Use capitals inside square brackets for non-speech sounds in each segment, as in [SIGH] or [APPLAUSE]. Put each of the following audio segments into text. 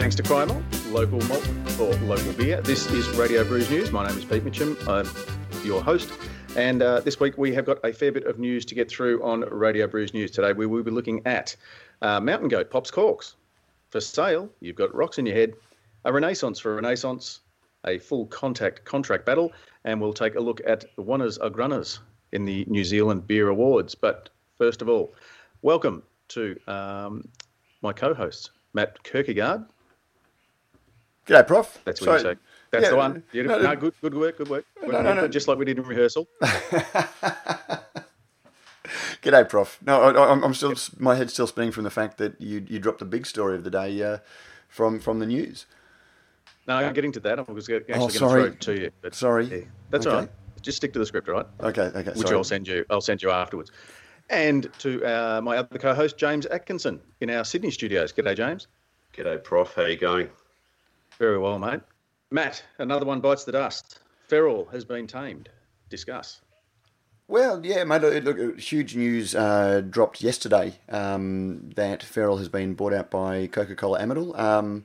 Thanks to Cryer local malt or local beer. This is Radio Brews News. My name is Pete Mitchell. I'm your host. And uh, this week we have got a fair bit of news to get through on Radio Brews News today. We will be looking at uh, Mountain Goat Pops Corks. For sale, you've got rocks in your head, a renaissance for Renaissance, a full contact contract battle, and we'll take a look at the Wanners or Grunners in the New Zealand Beer Awards. But first of all, welcome to um, my co-hosts, Matt Kirkegaard. G'day, Prof. That's what Sorry. you say. That's yeah, the one. No, no, good, good work, good work. No, no, no. Just like we did in rehearsal. [LAUGHS] G'day, Prof. No, I, am still my head's still spinning from the fact that you you dropped the big story of the day uh, from from the news. No, I'm getting to that. I was actually oh, sorry. going to throw it to you. But sorry. Yeah, that's okay. all right. Just stick to the script, all right? Okay, okay. Which sorry. I'll send you. I'll send you afterwards. And to uh, my other co-host James Atkinson in our Sydney studios. G'day, James. G'day, Prof. How you going? Very well, mate. Matt, another one bites the dust. Feral has been tamed. Discuss. Well, yeah, mate. Look, huge news uh, dropped yesterday um, that Feral has been bought out by Coca Cola Amatil. Um,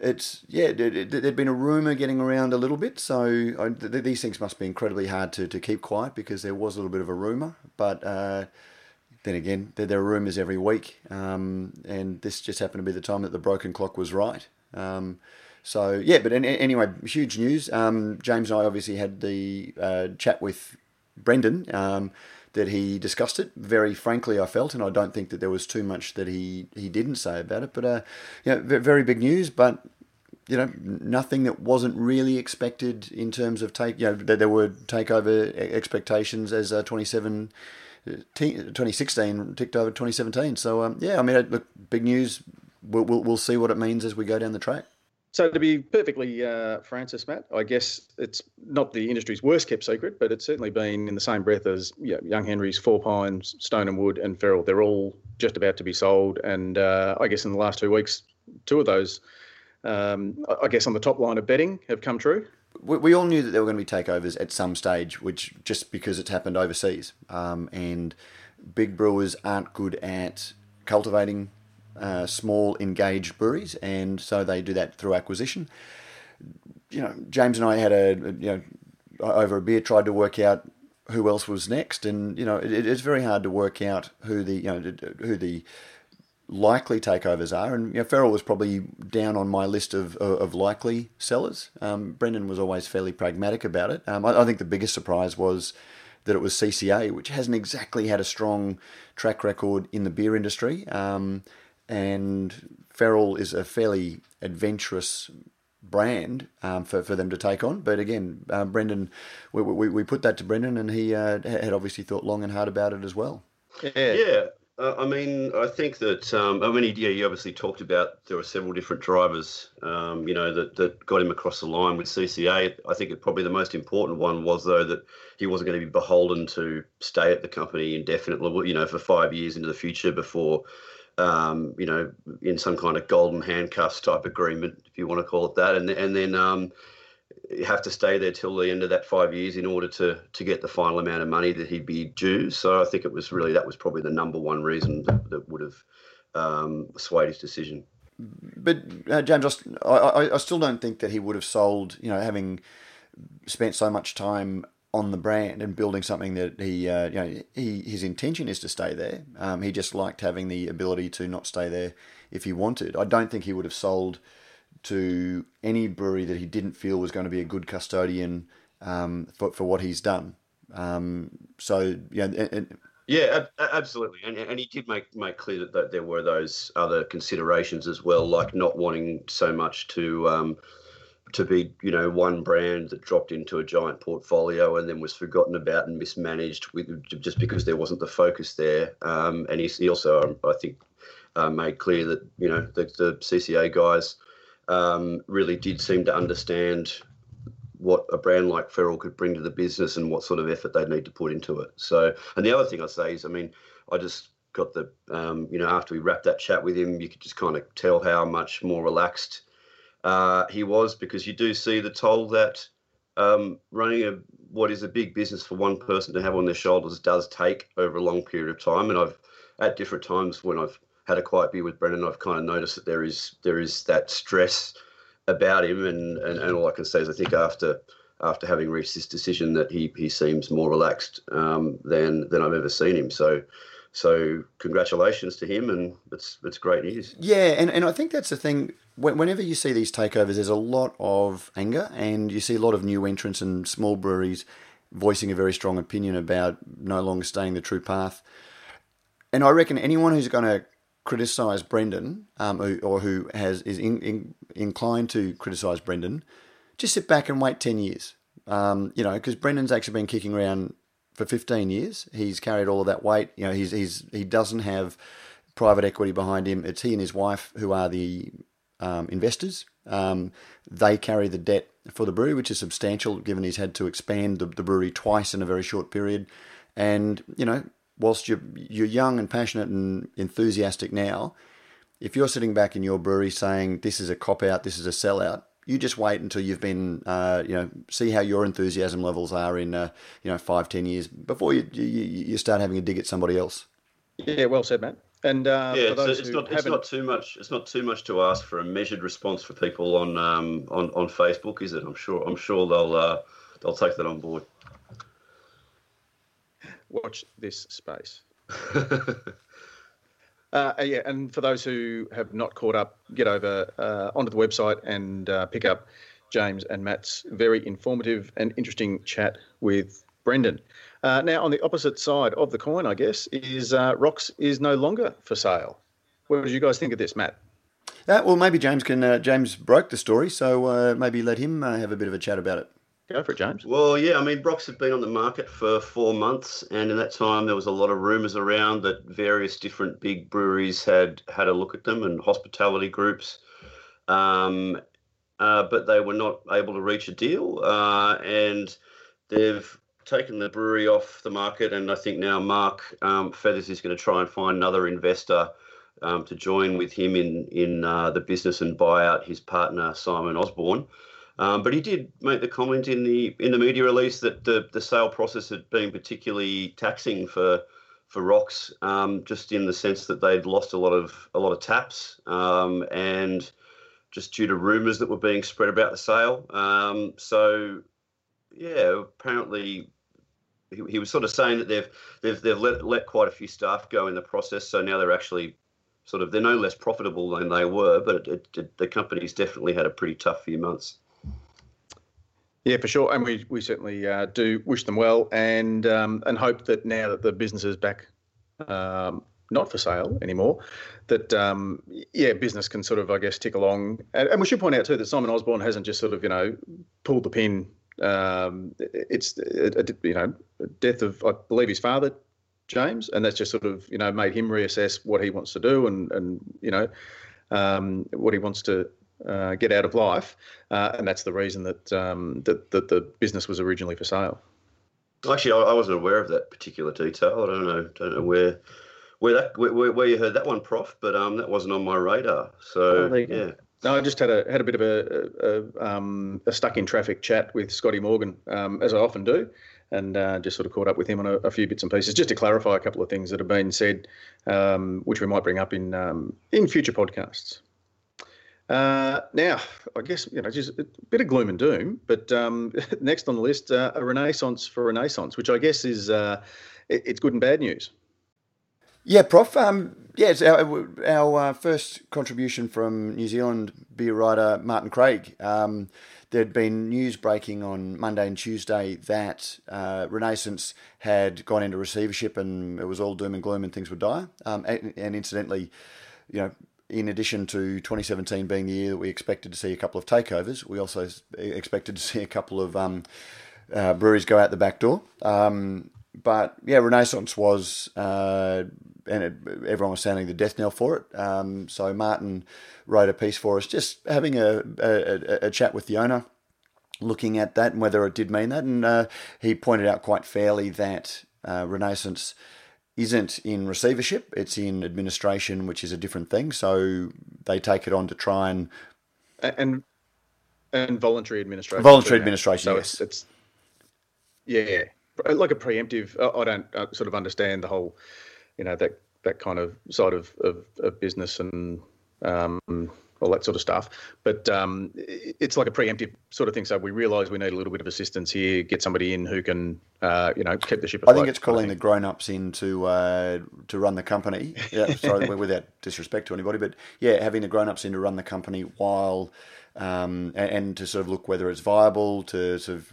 it's yeah, there'd been a rumor getting around a little bit, so I, these things must be incredibly hard to, to keep quiet because there was a little bit of a rumor. But uh, then again, there, there, are rumors every week, um, and this just happened to be the time that the broken clock was right. Um, so yeah, but anyway, huge news. Um, James and I obviously had the uh, chat with Brendan um, that he discussed it very frankly. I felt, and I don't think that there was too much that he he didn't say about it. But uh, yeah, very big news. But you know, nothing that wasn't really expected in terms of take. You know, there were takeover expectations as uh, 27. 2016 ticked over 2017. So um, yeah, I mean, look, big news. We'll, we'll, we'll see what it means as we go down the track. So to be perfectly uh, Francis, Matt, I guess it's not the industry's worst kept secret, but it's certainly been in the same breath as you know, Young Henry's, Four Pines, Stone and Wood, and Feral. They're all just about to be sold, and uh, I guess in the last two weeks, two of those, um, I guess on the top line of betting, have come true. We, we all knew that there were going to be takeovers at some stage, which just because it's happened overseas, um, and big brewers aren't good at cultivating uh, small engaged breweries, and so they do that through acquisition. You know, James and I had a you know over a beer tried to work out who else was next, and you know it, it's very hard to work out who the you know who the likely takeovers are. And you know, Feral was probably down on my list of of likely sellers. Um, Brendan was always fairly pragmatic about it. Um, I, I, think the biggest surprise was that it was CCA, which hasn't exactly had a strong track record in the beer industry. Um, and Feral is a fairly adventurous brand um, for, for them to take on. But again, uh, Brendan, we, we, we, put that to Brendan, and he uh, had obviously thought long and hard about it as well. Yeah. Yeah. Uh, I mean, I think that um, I mean, he, yeah, he obviously talked about there were several different drivers, um, you know, that, that got him across the line with CCA. I think it, probably the most important one was though that he wasn't going to be beholden to stay at the company indefinitely, you know, for five years into the future before um, you know, in some kind of golden handcuffs type agreement, if you want to call it that, and and then um, you have to stay there till the end of that five years in order to to get the final amount of money that he'd be due. So I think it was really that was probably the number one reason that, that would have um, swayed his decision. But uh, James, I, I, I still don't think that he would have sold. You know, having spent so much time on the brand and building something that he, uh, you know, he his intention is to stay there. Um, he just liked having the ability to not stay there if he wanted. I don't think he would have sold to any brewery that he didn't feel was going to be a good custodian um, for for what he's done. Um, so yeah, and, and, yeah, absolutely, and and he did make make clear that, that there were those other considerations as well, like not wanting so much to um, to be, you know, one brand that dropped into a giant portfolio and then was forgotten about and mismanaged with just because there wasn't the focus there. Um, and he, he also, um, I think, uh, made clear that you know the, the CCA guys um, really did seem to understand what a brand like Feral could bring to the business and what sort of effort they'd need to put into it. So, and the other thing I say is, I mean, I just got the, um, you know, after we wrapped that chat with him, you could just kind of tell how much more relaxed uh, he was because you do see the toll that um, running a what is a big business for one person to have on their shoulders does take over a long period of time. And I've at different times when I've had a quiet beer with Brendan, I've kind of noticed that there is there is that stress about him, and, and, and all I can say is I think after after having reached this decision that he he seems more relaxed um, than than I've ever seen him. So. So congratulations to him, and it's it's great news. Yeah, and, and I think that's the thing. Whenever you see these takeovers, there's a lot of anger, and you see a lot of new entrants and small breweries voicing a very strong opinion about no longer staying the true path. And I reckon anyone who's going to criticise Brendan, um, or who has is in, in, inclined to criticise Brendan, just sit back and wait ten years. Um, you know, because Brendan's actually been kicking around for 15 years. He's carried all of that weight. You know, he's, he's he doesn't have private equity behind him. It's he and his wife who are the um, investors. Um, they carry the debt for the brewery, which is substantial given he's had to expand the, the brewery twice in a very short period. And you know, whilst you're you're young and passionate and enthusiastic now, if you're sitting back in your brewery saying this is a cop out, this is a sellout, you just wait until you've been, uh, you know, see how your enthusiasm levels are in, uh, you know, five, ten years before you, you, you start having a dig at somebody else. Yeah, well said, Matt. And uh, yeah, it's, it's not it's not too much. It's not too much to ask for a measured response for people on um, on on Facebook, is it? I'm sure. I'm sure they'll uh, they'll take that on board. Watch this space. [LAUGHS] Uh, yeah, and for those who have not caught up, get over uh, onto the website and uh, pick up James and Matt's very informative and interesting chat with Brendan. Uh, now, on the opposite side of the coin, I guess, is uh, Rocks is no longer for sale. What did you guys think of this, Matt? well, maybe James can. James broke the story, so maybe let him have a bit of a chat about it. Go for it, James. Well, yeah, I mean, Rocks have been on the market for four months, and in that time, there was a lot of rumours around that various different big breweries had had a look at them and hospitality groups, um, uh, but they were not able to reach a deal, uh, and they've taken the brewery off the market, and I think now Mark um, Feathers is going to try and find another investor. Um, to join with him in in uh, the business and buy out his partner Simon Osborne. Um, but he did make the comment in the in the media release that the, the sale process had been particularly taxing for for Rocks, um, just in the sense that they'd lost a lot of a lot of taps, um, and just due to rumours that were being spread about the sale. Um, so, yeah, apparently he, was sort of saying that they've they've they've let let quite a few staff go in the process. So now they're actually sort of they're no less profitable than they were, but it, it, the company's definitely had a pretty tough few months. Yeah, for sure, and we we certainly uh, do wish them well, and um, and hope that now that the business is back, um, not for sale anymore, that um, yeah, business can sort of I guess tick along, and, and, we should point out too that Simon Osborne hasn't just sort of you know pulled the pin. Um, it's a, a, you know death of I believe his father, James, and that's just sort of you know made him reassess what he wants to do and and you know um, what he wants to uh, get out of life, uh, and that's the reason that, um, that that the business was originally for sale. Actually, I, wasn't aware of that particular detail. I don't know, don't know where where that where, where you heard that one, Prof. But um, that wasn't on my radar. So oh, yeah. No, I just had a had a bit of a a, um, a stuck in traffic chat with Scotty Morgan, um, as I often do, and uh, just sort of caught up with him on a, a, few bits and pieces, just to clarify a couple of things that have been said, um, which we might bring up in um, in future podcasts. Uh, now, I guess you know just a bit of gloom and doom, but um, [LAUGHS] next on the list, uh, a renaissance for Renaissance, which I guess is uh, it, it's good and bad news. Yeah, Prof. Um, yeah, it's our, our uh, first contribution from New Zealand beer writer Martin Craig. Um, there'd been news breaking on Monday and Tuesday that uh, Renaissance had gone into receivership and it was all doom and gloom and things would die. Um, and, and, incidentally, you know, in addition to 2017 being the year that we expected to see a couple of takeovers, we also expected to see a couple of um, uh, breweries go out the back door. Um, but yeah, Renaissance was, uh, and it, everyone was sounding the death knell for it. Um, so Martin wrote a piece for us, just having a, a, a, chat with the owner, looking at that and whether it did mean that. And uh, he pointed out quite fairly that uh, Renaissance isn't in receivership, it's in administration, which is a different thing. So they take it on to try and. And and voluntary administration. Voluntary administration, so yes. It's, it's, yeah, like a preemptive. I don't sort of understand the whole, you know, that that kind of side of, of, of business and um, all that sort of stuff. But um, it's like a preemptive sort of thing. So we realise we need a little bit of assistance here. Get somebody in who can, uh, you know, keep the ship. Afloat, I think it's calling the grown-ups in to uh, to run the company. [LAUGHS] Yeah, sorry, without disrespect to anybody, but yeah, having the grown-ups in to run the company while um, and, and, to sort of look whether it's viable to sort of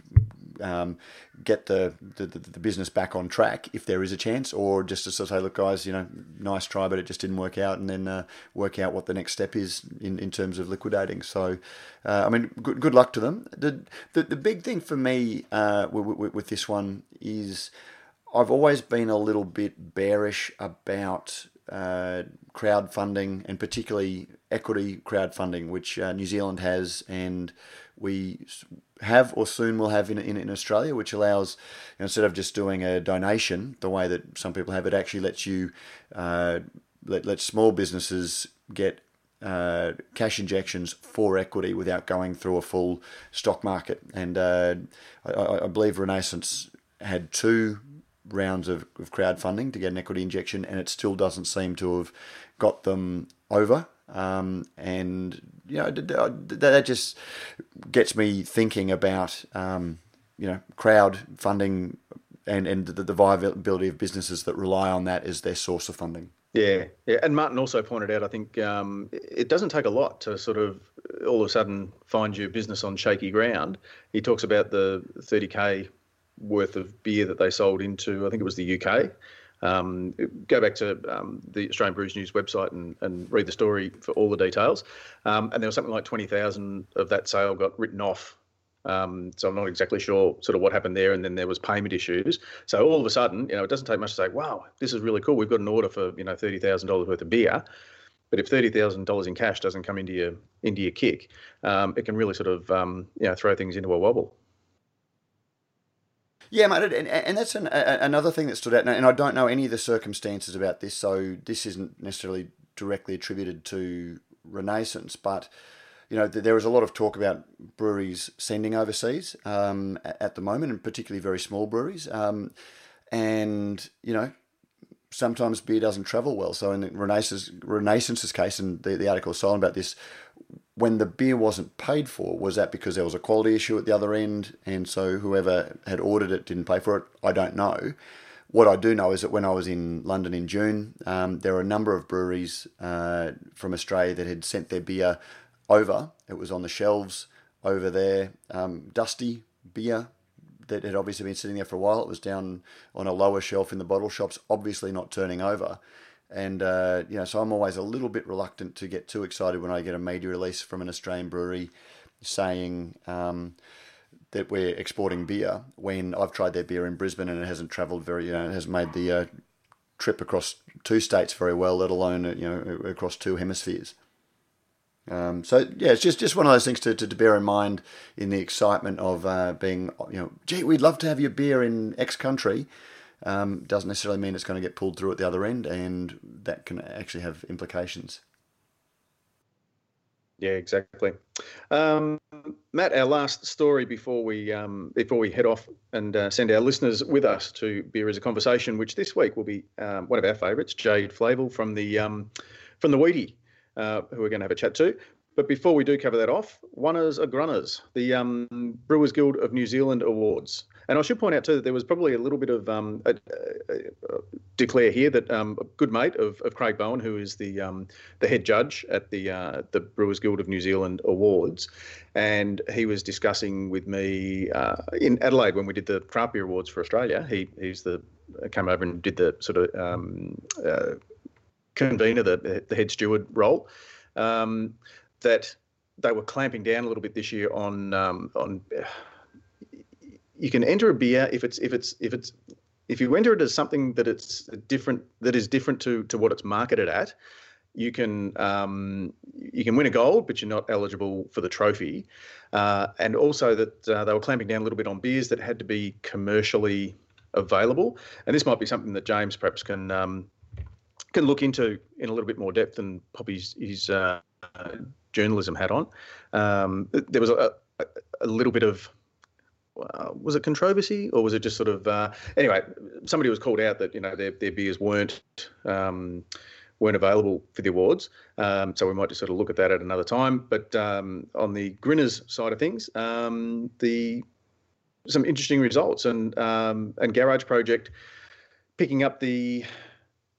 um, get the, the, the business back on track if there is a chance, or just to say, look, guys, you know, nice try, but it just didn't work out, and then uh, work out what the next step is in, in terms of liquidating. So, uh, I mean, good good luck to them. The the, the big thing for me uh, with, with, with this one is I've always been a little bit bearish about uh, crowdfunding and particularly equity crowdfunding, which uh, New Zealand has, and we have or soon will have in, in, in Australia, which allows you know, instead of just doing a donation the way that some people have, it actually lets you uh, let let small businesses get uh, cash injections for equity without going through a full stock market. And uh, I, I, believe Renaissance had two rounds of, of crowdfunding to get an equity injection, and it still doesn't seem to have got them over. Um, and you know that just gets me thinking about um, you know crowd funding and and the, the viability of businesses that rely on that as their source of funding. Yeah, yeah, and Martin also pointed out. I think um, it doesn't take a lot to sort of all of a sudden find your business on shaky ground. He talks about the 30k worth of beer that they sold into. I think it was the UK. Um, go back to um, the Australian Brews News website and, and read the story for all the details. Um, and there was something like 20,000 of that sale got written off. Um, so I'm not exactly sure sort of what happened there. And then there was payment issues. So all of a sudden, you know, it doesn't take much to say, wow, this is really cool. We've got an order for, you know, $30,000 worth of beer. But if thirty thousand dollars in cash doesn't come into your into your kick, um, it can really sort of um, you know throw things into a wobble. Yeah, mate, and, and that's an, a, another thing that stood out. And I don't know any of the circumstances about this, so this isn't necessarily directly attributed to Renaissance, but you know, there is a lot of talk about breweries sending overseas um, at the moment, and particularly very small breweries. Um, and you know, sometimes beer doesn't travel well. So in Renaissance, Renaissance's case, and the, the article is silent about this, when the beer wasn't paid for, was that because there was a quality issue at the other end, and so whoever had ordered it didn't pay for it? I don't know. What I do know is that when I was in London in June, um, there were a number of breweries uh, from Australia that had sent their beer over. It was on the shelves over there. Um, dusty beer that had obviously been sitting there for a while. It was down on a lower shelf in the bottle shops, obviously not turning over. And uh, you know, so I'm always a little bit reluctant to get too excited when I get a media release from an Australian brewery saying um, that we're exporting beer when I've tried their beer in Brisbane and it hasn't travelled very, you know, it hasn't made the uh, trip across two states very well, let alone you know across two hemispheres. Um, so yeah, it's just, just one of those things to, to, to bear in mind in the excitement of uh, being, you know, gee, we'd love to have your beer in X country, um, doesn't necessarily mean it's going to get pulled through at the other end, and that can actually have implications. Yeah, exactly. Um, Matt, our last story before we um, before we head off and uh, send our listeners with us to Beer as a Conversation, which this week will be um, one of our favourites, Jade Flavel from the um, from the Wheatie, uh, who we're going to have a chat to. But before we do cover that off, Oneers are Grunners, the um, Brewers Guild of New Zealand Awards. And I should point out too that there was probably a little bit of um, a, a, a declare here that um, a good mate of, of Craig Bowen, who is the um, the head judge at the uh, the Brewers Guild of New Zealand Awards, and he was discussing with me uh, in Adelaide when we did the craft beer awards for Australia. He he's the came over and did the sort of um, uh, convener, the the head steward role. Um, that they were clamping down a little bit this year on um, on you can enter a beer if it's if it's if it's if you enter it as something that it's different that is different to to what it's marketed at you can um, you can win a gold, but you're not eligible for the trophy. Uh, and also that uh, they were clamping down a little bit on beers that had to be commercially available. And this might be something that James perhaps can um, can look into in a little bit more depth than Poppy's his uh, journalism hat on. Um, there was a, a little bit of uh, was it controversy or was it just sort of uh, anyway? Somebody was called out that you know their their beers weren't. Um, weren't available for the awards, um, so we might just sort of look at that at another time. But um, on the Grinners side of things, um, the some interesting results and um, and Garage Project picking up the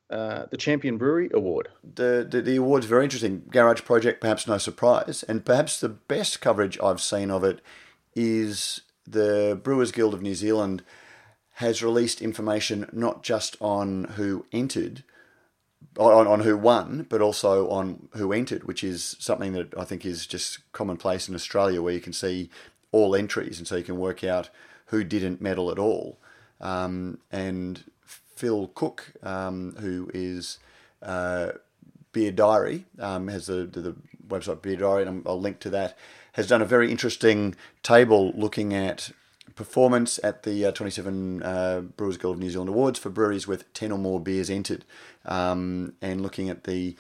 uh, the Champion Brewery Award. The, the, the award's very interesting. Garage Project, perhaps no surprise, and perhaps the best coverage I've seen of it is the Brewers Guild of New Zealand has released information not just on who entered, on, on who won, but also on who entered, which is something that I think is just commonplace in Australia, where you can see all entries, and so you can work out who didn't medal at all. Um, and Phil Cook, um, who is uh, Beer Diary, um, has the, the, website Beer Diary, and I'll link to that, has done a very interesting table looking at performance at the uh, 27 uh, Brewers Guild of New Zealand Awards for breweries with 10 or more beers entered, um, and looking at the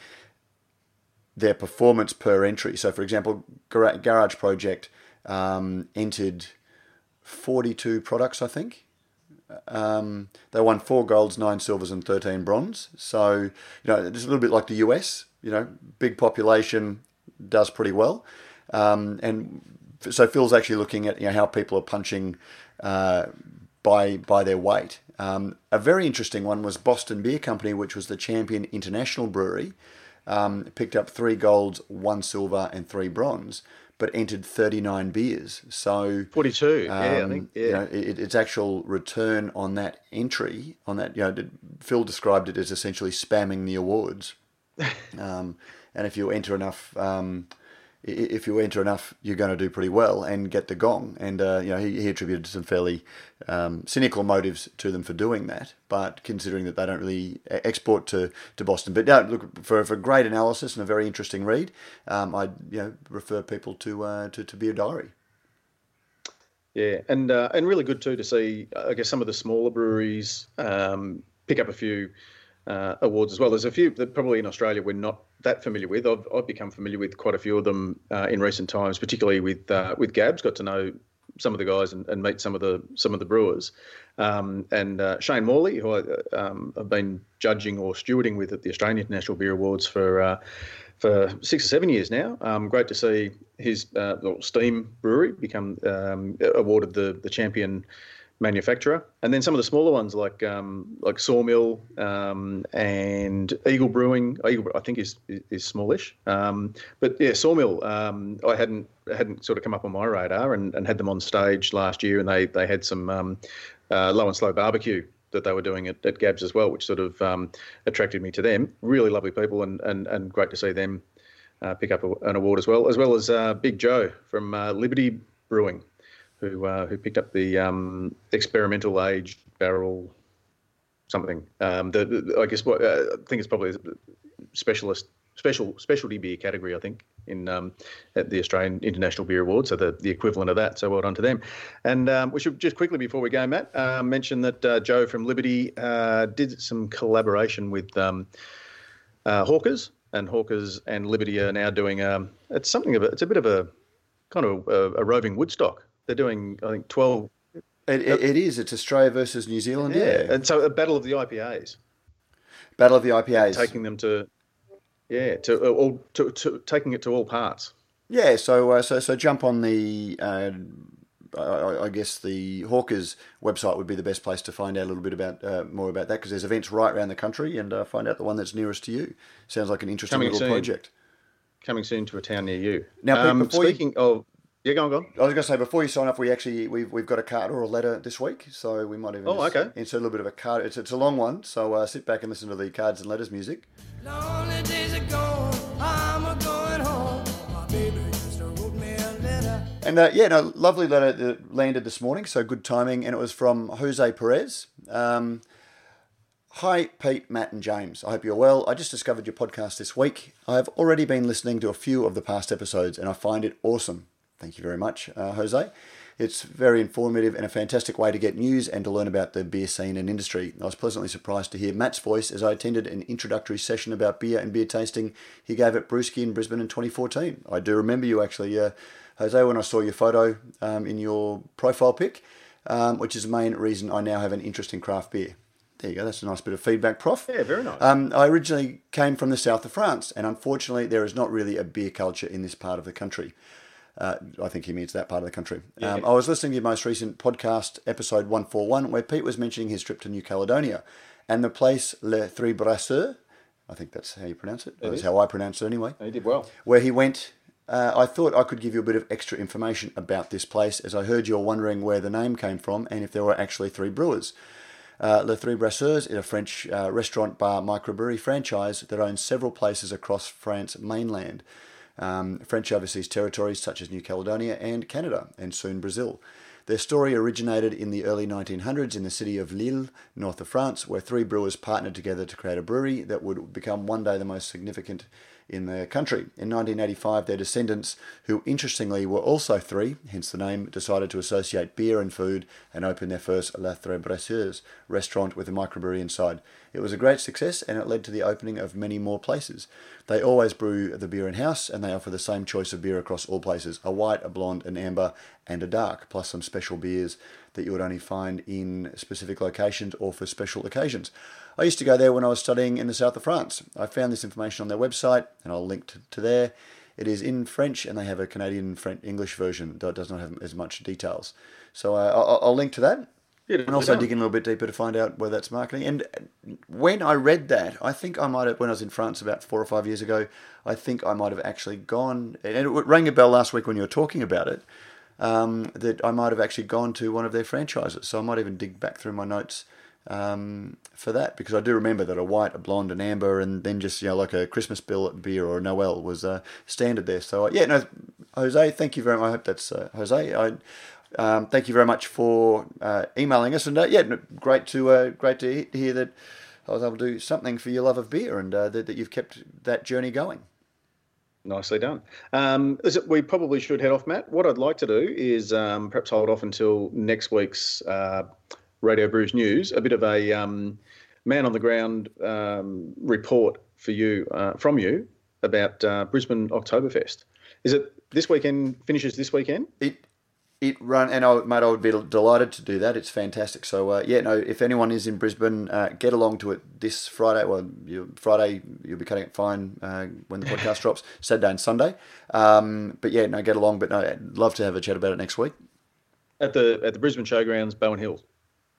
their performance per entry. So, for example, Garage Project um, entered 42 products, I think. Um, they won four golds, nine silvers, and 13 bronze. So, you know, it's a little bit like the US, you know, big population does pretty well. Um, and so Phil's actually looking at you know, how people are punching uh, by, by their weight. Um, a very interesting one was Boston Beer Company, which was the champion international brewery, um, picked up three golds, one silver, and three bronze but entered 39 beers. So 42, um, yeah, I um, think, yeah. You know, it, its actual return on that entry, on that, you know, Phil described it as essentially spamming the awards. [LAUGHS] um, and if you enter enough um, if you enter enough, you're going to do pretty well and get the gong. And uh, you know, he, he attributed some fairly um, cynical motives to them for doing that. But considering that they don't really export to, to Boston, but yeah, look for for great analysis and a very interesting read, um, I you know refer people to uh, to to Beer Diary. Yeah, and uh, and really good too to see. I guess some of the smaller breweries um, pick up a few uh, awards as well. There's a few that probably in Australia we're not that familiar with. I've, I've become familiar with quite a few of them uh, in recent times, particularly with uh, with Gabs. Got to know some of the guys and, and meet some of the some of the brewers. Um, and uh, Shane Morley, who I um, have been judging or stewarding with at the Australian International Beer Awards for uh, for six or seven years now. Um, great to see his uh, Steam Brewery become um, awarded the the champion manufacturer, and then some of the smaller ones like um, like Sawmill um, and Eagle Brewing. Eagle, I think, is is, smallish, um, but yeah, Sawmill. Um, I hadn't hadn't sort of come up on my radar, and, and had them on stage last year, and they they had some um, uh, low and slow barbecue that they were doing at, at Gabs as well, which sort of um, attracted me to them. Really lovely people, and and, and great to see them uh, pick up a, an award as well, as well as uh, Big Joe from uh, Liberty Brewing who uh, who picked up the um, experimental aged barrel something. Um, the, the, I guess what uh, I think it's probably specialist special specialty beer category. I think in um, at the Australian International Beer Awards, so the, the equivalent of that. So well done to them. And um, we should just quickly before we go, Matt, uh, mention that uh, Joe from Liberty uh, did some collaboration with um, uh, Hawkers, and Hawkers and Liberty are now doing um, it's something of a, it's a bit of a kind of a, a roving Woodstock they're doing, I think, 12. It, it, it is. It's Australia versus New Zealand. Yeah. yeah. And so a battle of the IPAs. Battle of the IPAs. Taking them to, yeah, to uh, all, to, to taking it to all parts. Yeah. So, uh, so, so jump on the, uh, I, I, guess the Hawkers website would be the best place to find out a little bit about uh, more about that because there's events right around the country and uh, find out the one that's nearest to you. Sounds like an interesting Coming little soon. project. Coming soon to a town near you. Now, um, speaking you... of yeah, go on, go on. I was going to say before you sign off, we actually we've, we've got a card or a letter this week, so we might even oh, okay. insert a little bit of a card. It's it's a long one, so uh, sit back and listen to the cards and letters music. Lonely days are I'm a going home. My baby just wrote me a letter. And uh, yeah, no, lovely letter that landed this morning, so good timing, and it was from Jose Perez. Um, Hi, Pete, Matt, and James. I hope you're well. I just discovered your podcast this week. I have already been listening to a few of the past episodes, and I find it awesome. Thank you very much, uh, Jose. It's very informative and a fantastic way to get news and to learn about the beer scene and industry. I was pleasantly surprised to hear Matt's voice as I attended an introductory session about beer and beer tasting he gave at Brewski in Brisbane in 2014. I do remember you actually, uh, Jose, when I saw your photo um, in your profile pic. um, which is the main reason I now have an interest in craft beer. There you go. That's a nice bit of feedback, Prof. Yeah, very nice. Um, I originally came from the south of France, and unfortunately, there is not really a beer culture in this part of the country. Uh, I think he means that part of the country. Yeah. Um, I was listening to your most recent podcast, episode 141, where Pete was mentioning his trip to New Caledonia and the place Les Trois Brasseurs. I think that's how you pronounce it. That's how I pronounce it anyway. he did well. Where he went. Uh, I thought I could give you a bit of extra information about this place, as I heard you're wondering where the name came from and if there were actually three brewers. Uh, Les Trois Brasseurs is a French uh, restaurant bar microbrewery franchise that owns several places across France mainland, um, French overseas territories such as New Caledonia and Canada, and soon Brazil. Their story originated in the early 1900s in the city of Lille, north of France, where three brewers partnered together to create a brewery that would become one day the most significant in the country. In 1985, their descendants, who interestingly were also three, hence the name, decided to associate beer and food and open their first La Trois Brasseurs restaurant with a microbrewery inside. It was a great success and it led to the opening of many more places. They always brew the beer in house and they offer the same choice of beer across all places a white, a blonde, an amber, and a dark, plus some special beers that you would only find in specific locations or for special occasions. I used to go there when I was studying in the south of France. I found this information on their website and I'll link to, to there. It is in French and they have a Canadian French English version though it does not have as much details. So uh, I'll, I'll link to that and also dig in a little bit deeper to find out where that's marketing. And when I read that, I think I might have, when I was in France about four or five years ago, I think I might have actually gone, and it rang a bell last week when you were talking about it, um, that I might have actually gone to one of their franchises. So I might even dig back through my notes um, for that because I do remember that a white, a blonde, an amber, and then just you know like a Christmas bill beer or a Noel was uh, standard there. So uh, yeah, no, Jose, thank you very much. I hope that's uh, Jose. I, um, thank you very much for uh, emailing us, and uh, yeah, great to uh, great to hear that I was able to do something for your love of beer, and that, that you've kept that journey going. Nicely done. Um, it, we probably should head off, Matt. What I'd like to do is um, perhaps hold off until next week's uh, Radio Brews News, a bit of a um, man on the ground um, report for you uh, from you about uh, Brisbane Oktoberfest. Is it this weekend? Finishes this weekend? It it run and I, mate, I would be delighted to do that. It's fantastic. So uh, yeah, no, if anyone is in Brisbane, uh, get along to it this Friday. Well, you, Friday you'll be cutting it fine uh, when the podcast [LAUGHS] drops. Saturday and Sunday. Um, but yeah, no, get along. But no, I'd love to have a chat about it next week. At the at the Brisbane Showgrounds, Bowen Hill.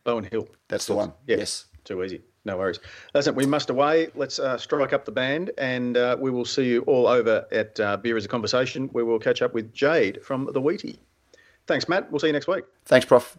Bowen Hill. That's the one. Yeah. Yes. Too easy. No worries. Listen, we must away. Let's uh, strike up the band, and uh, we will see you all over at uh, Beer as a Conversation, where we'll catch up with Jade from the Wheatie. Thanks, Matt. We'll see you next week. Thanks, Prof.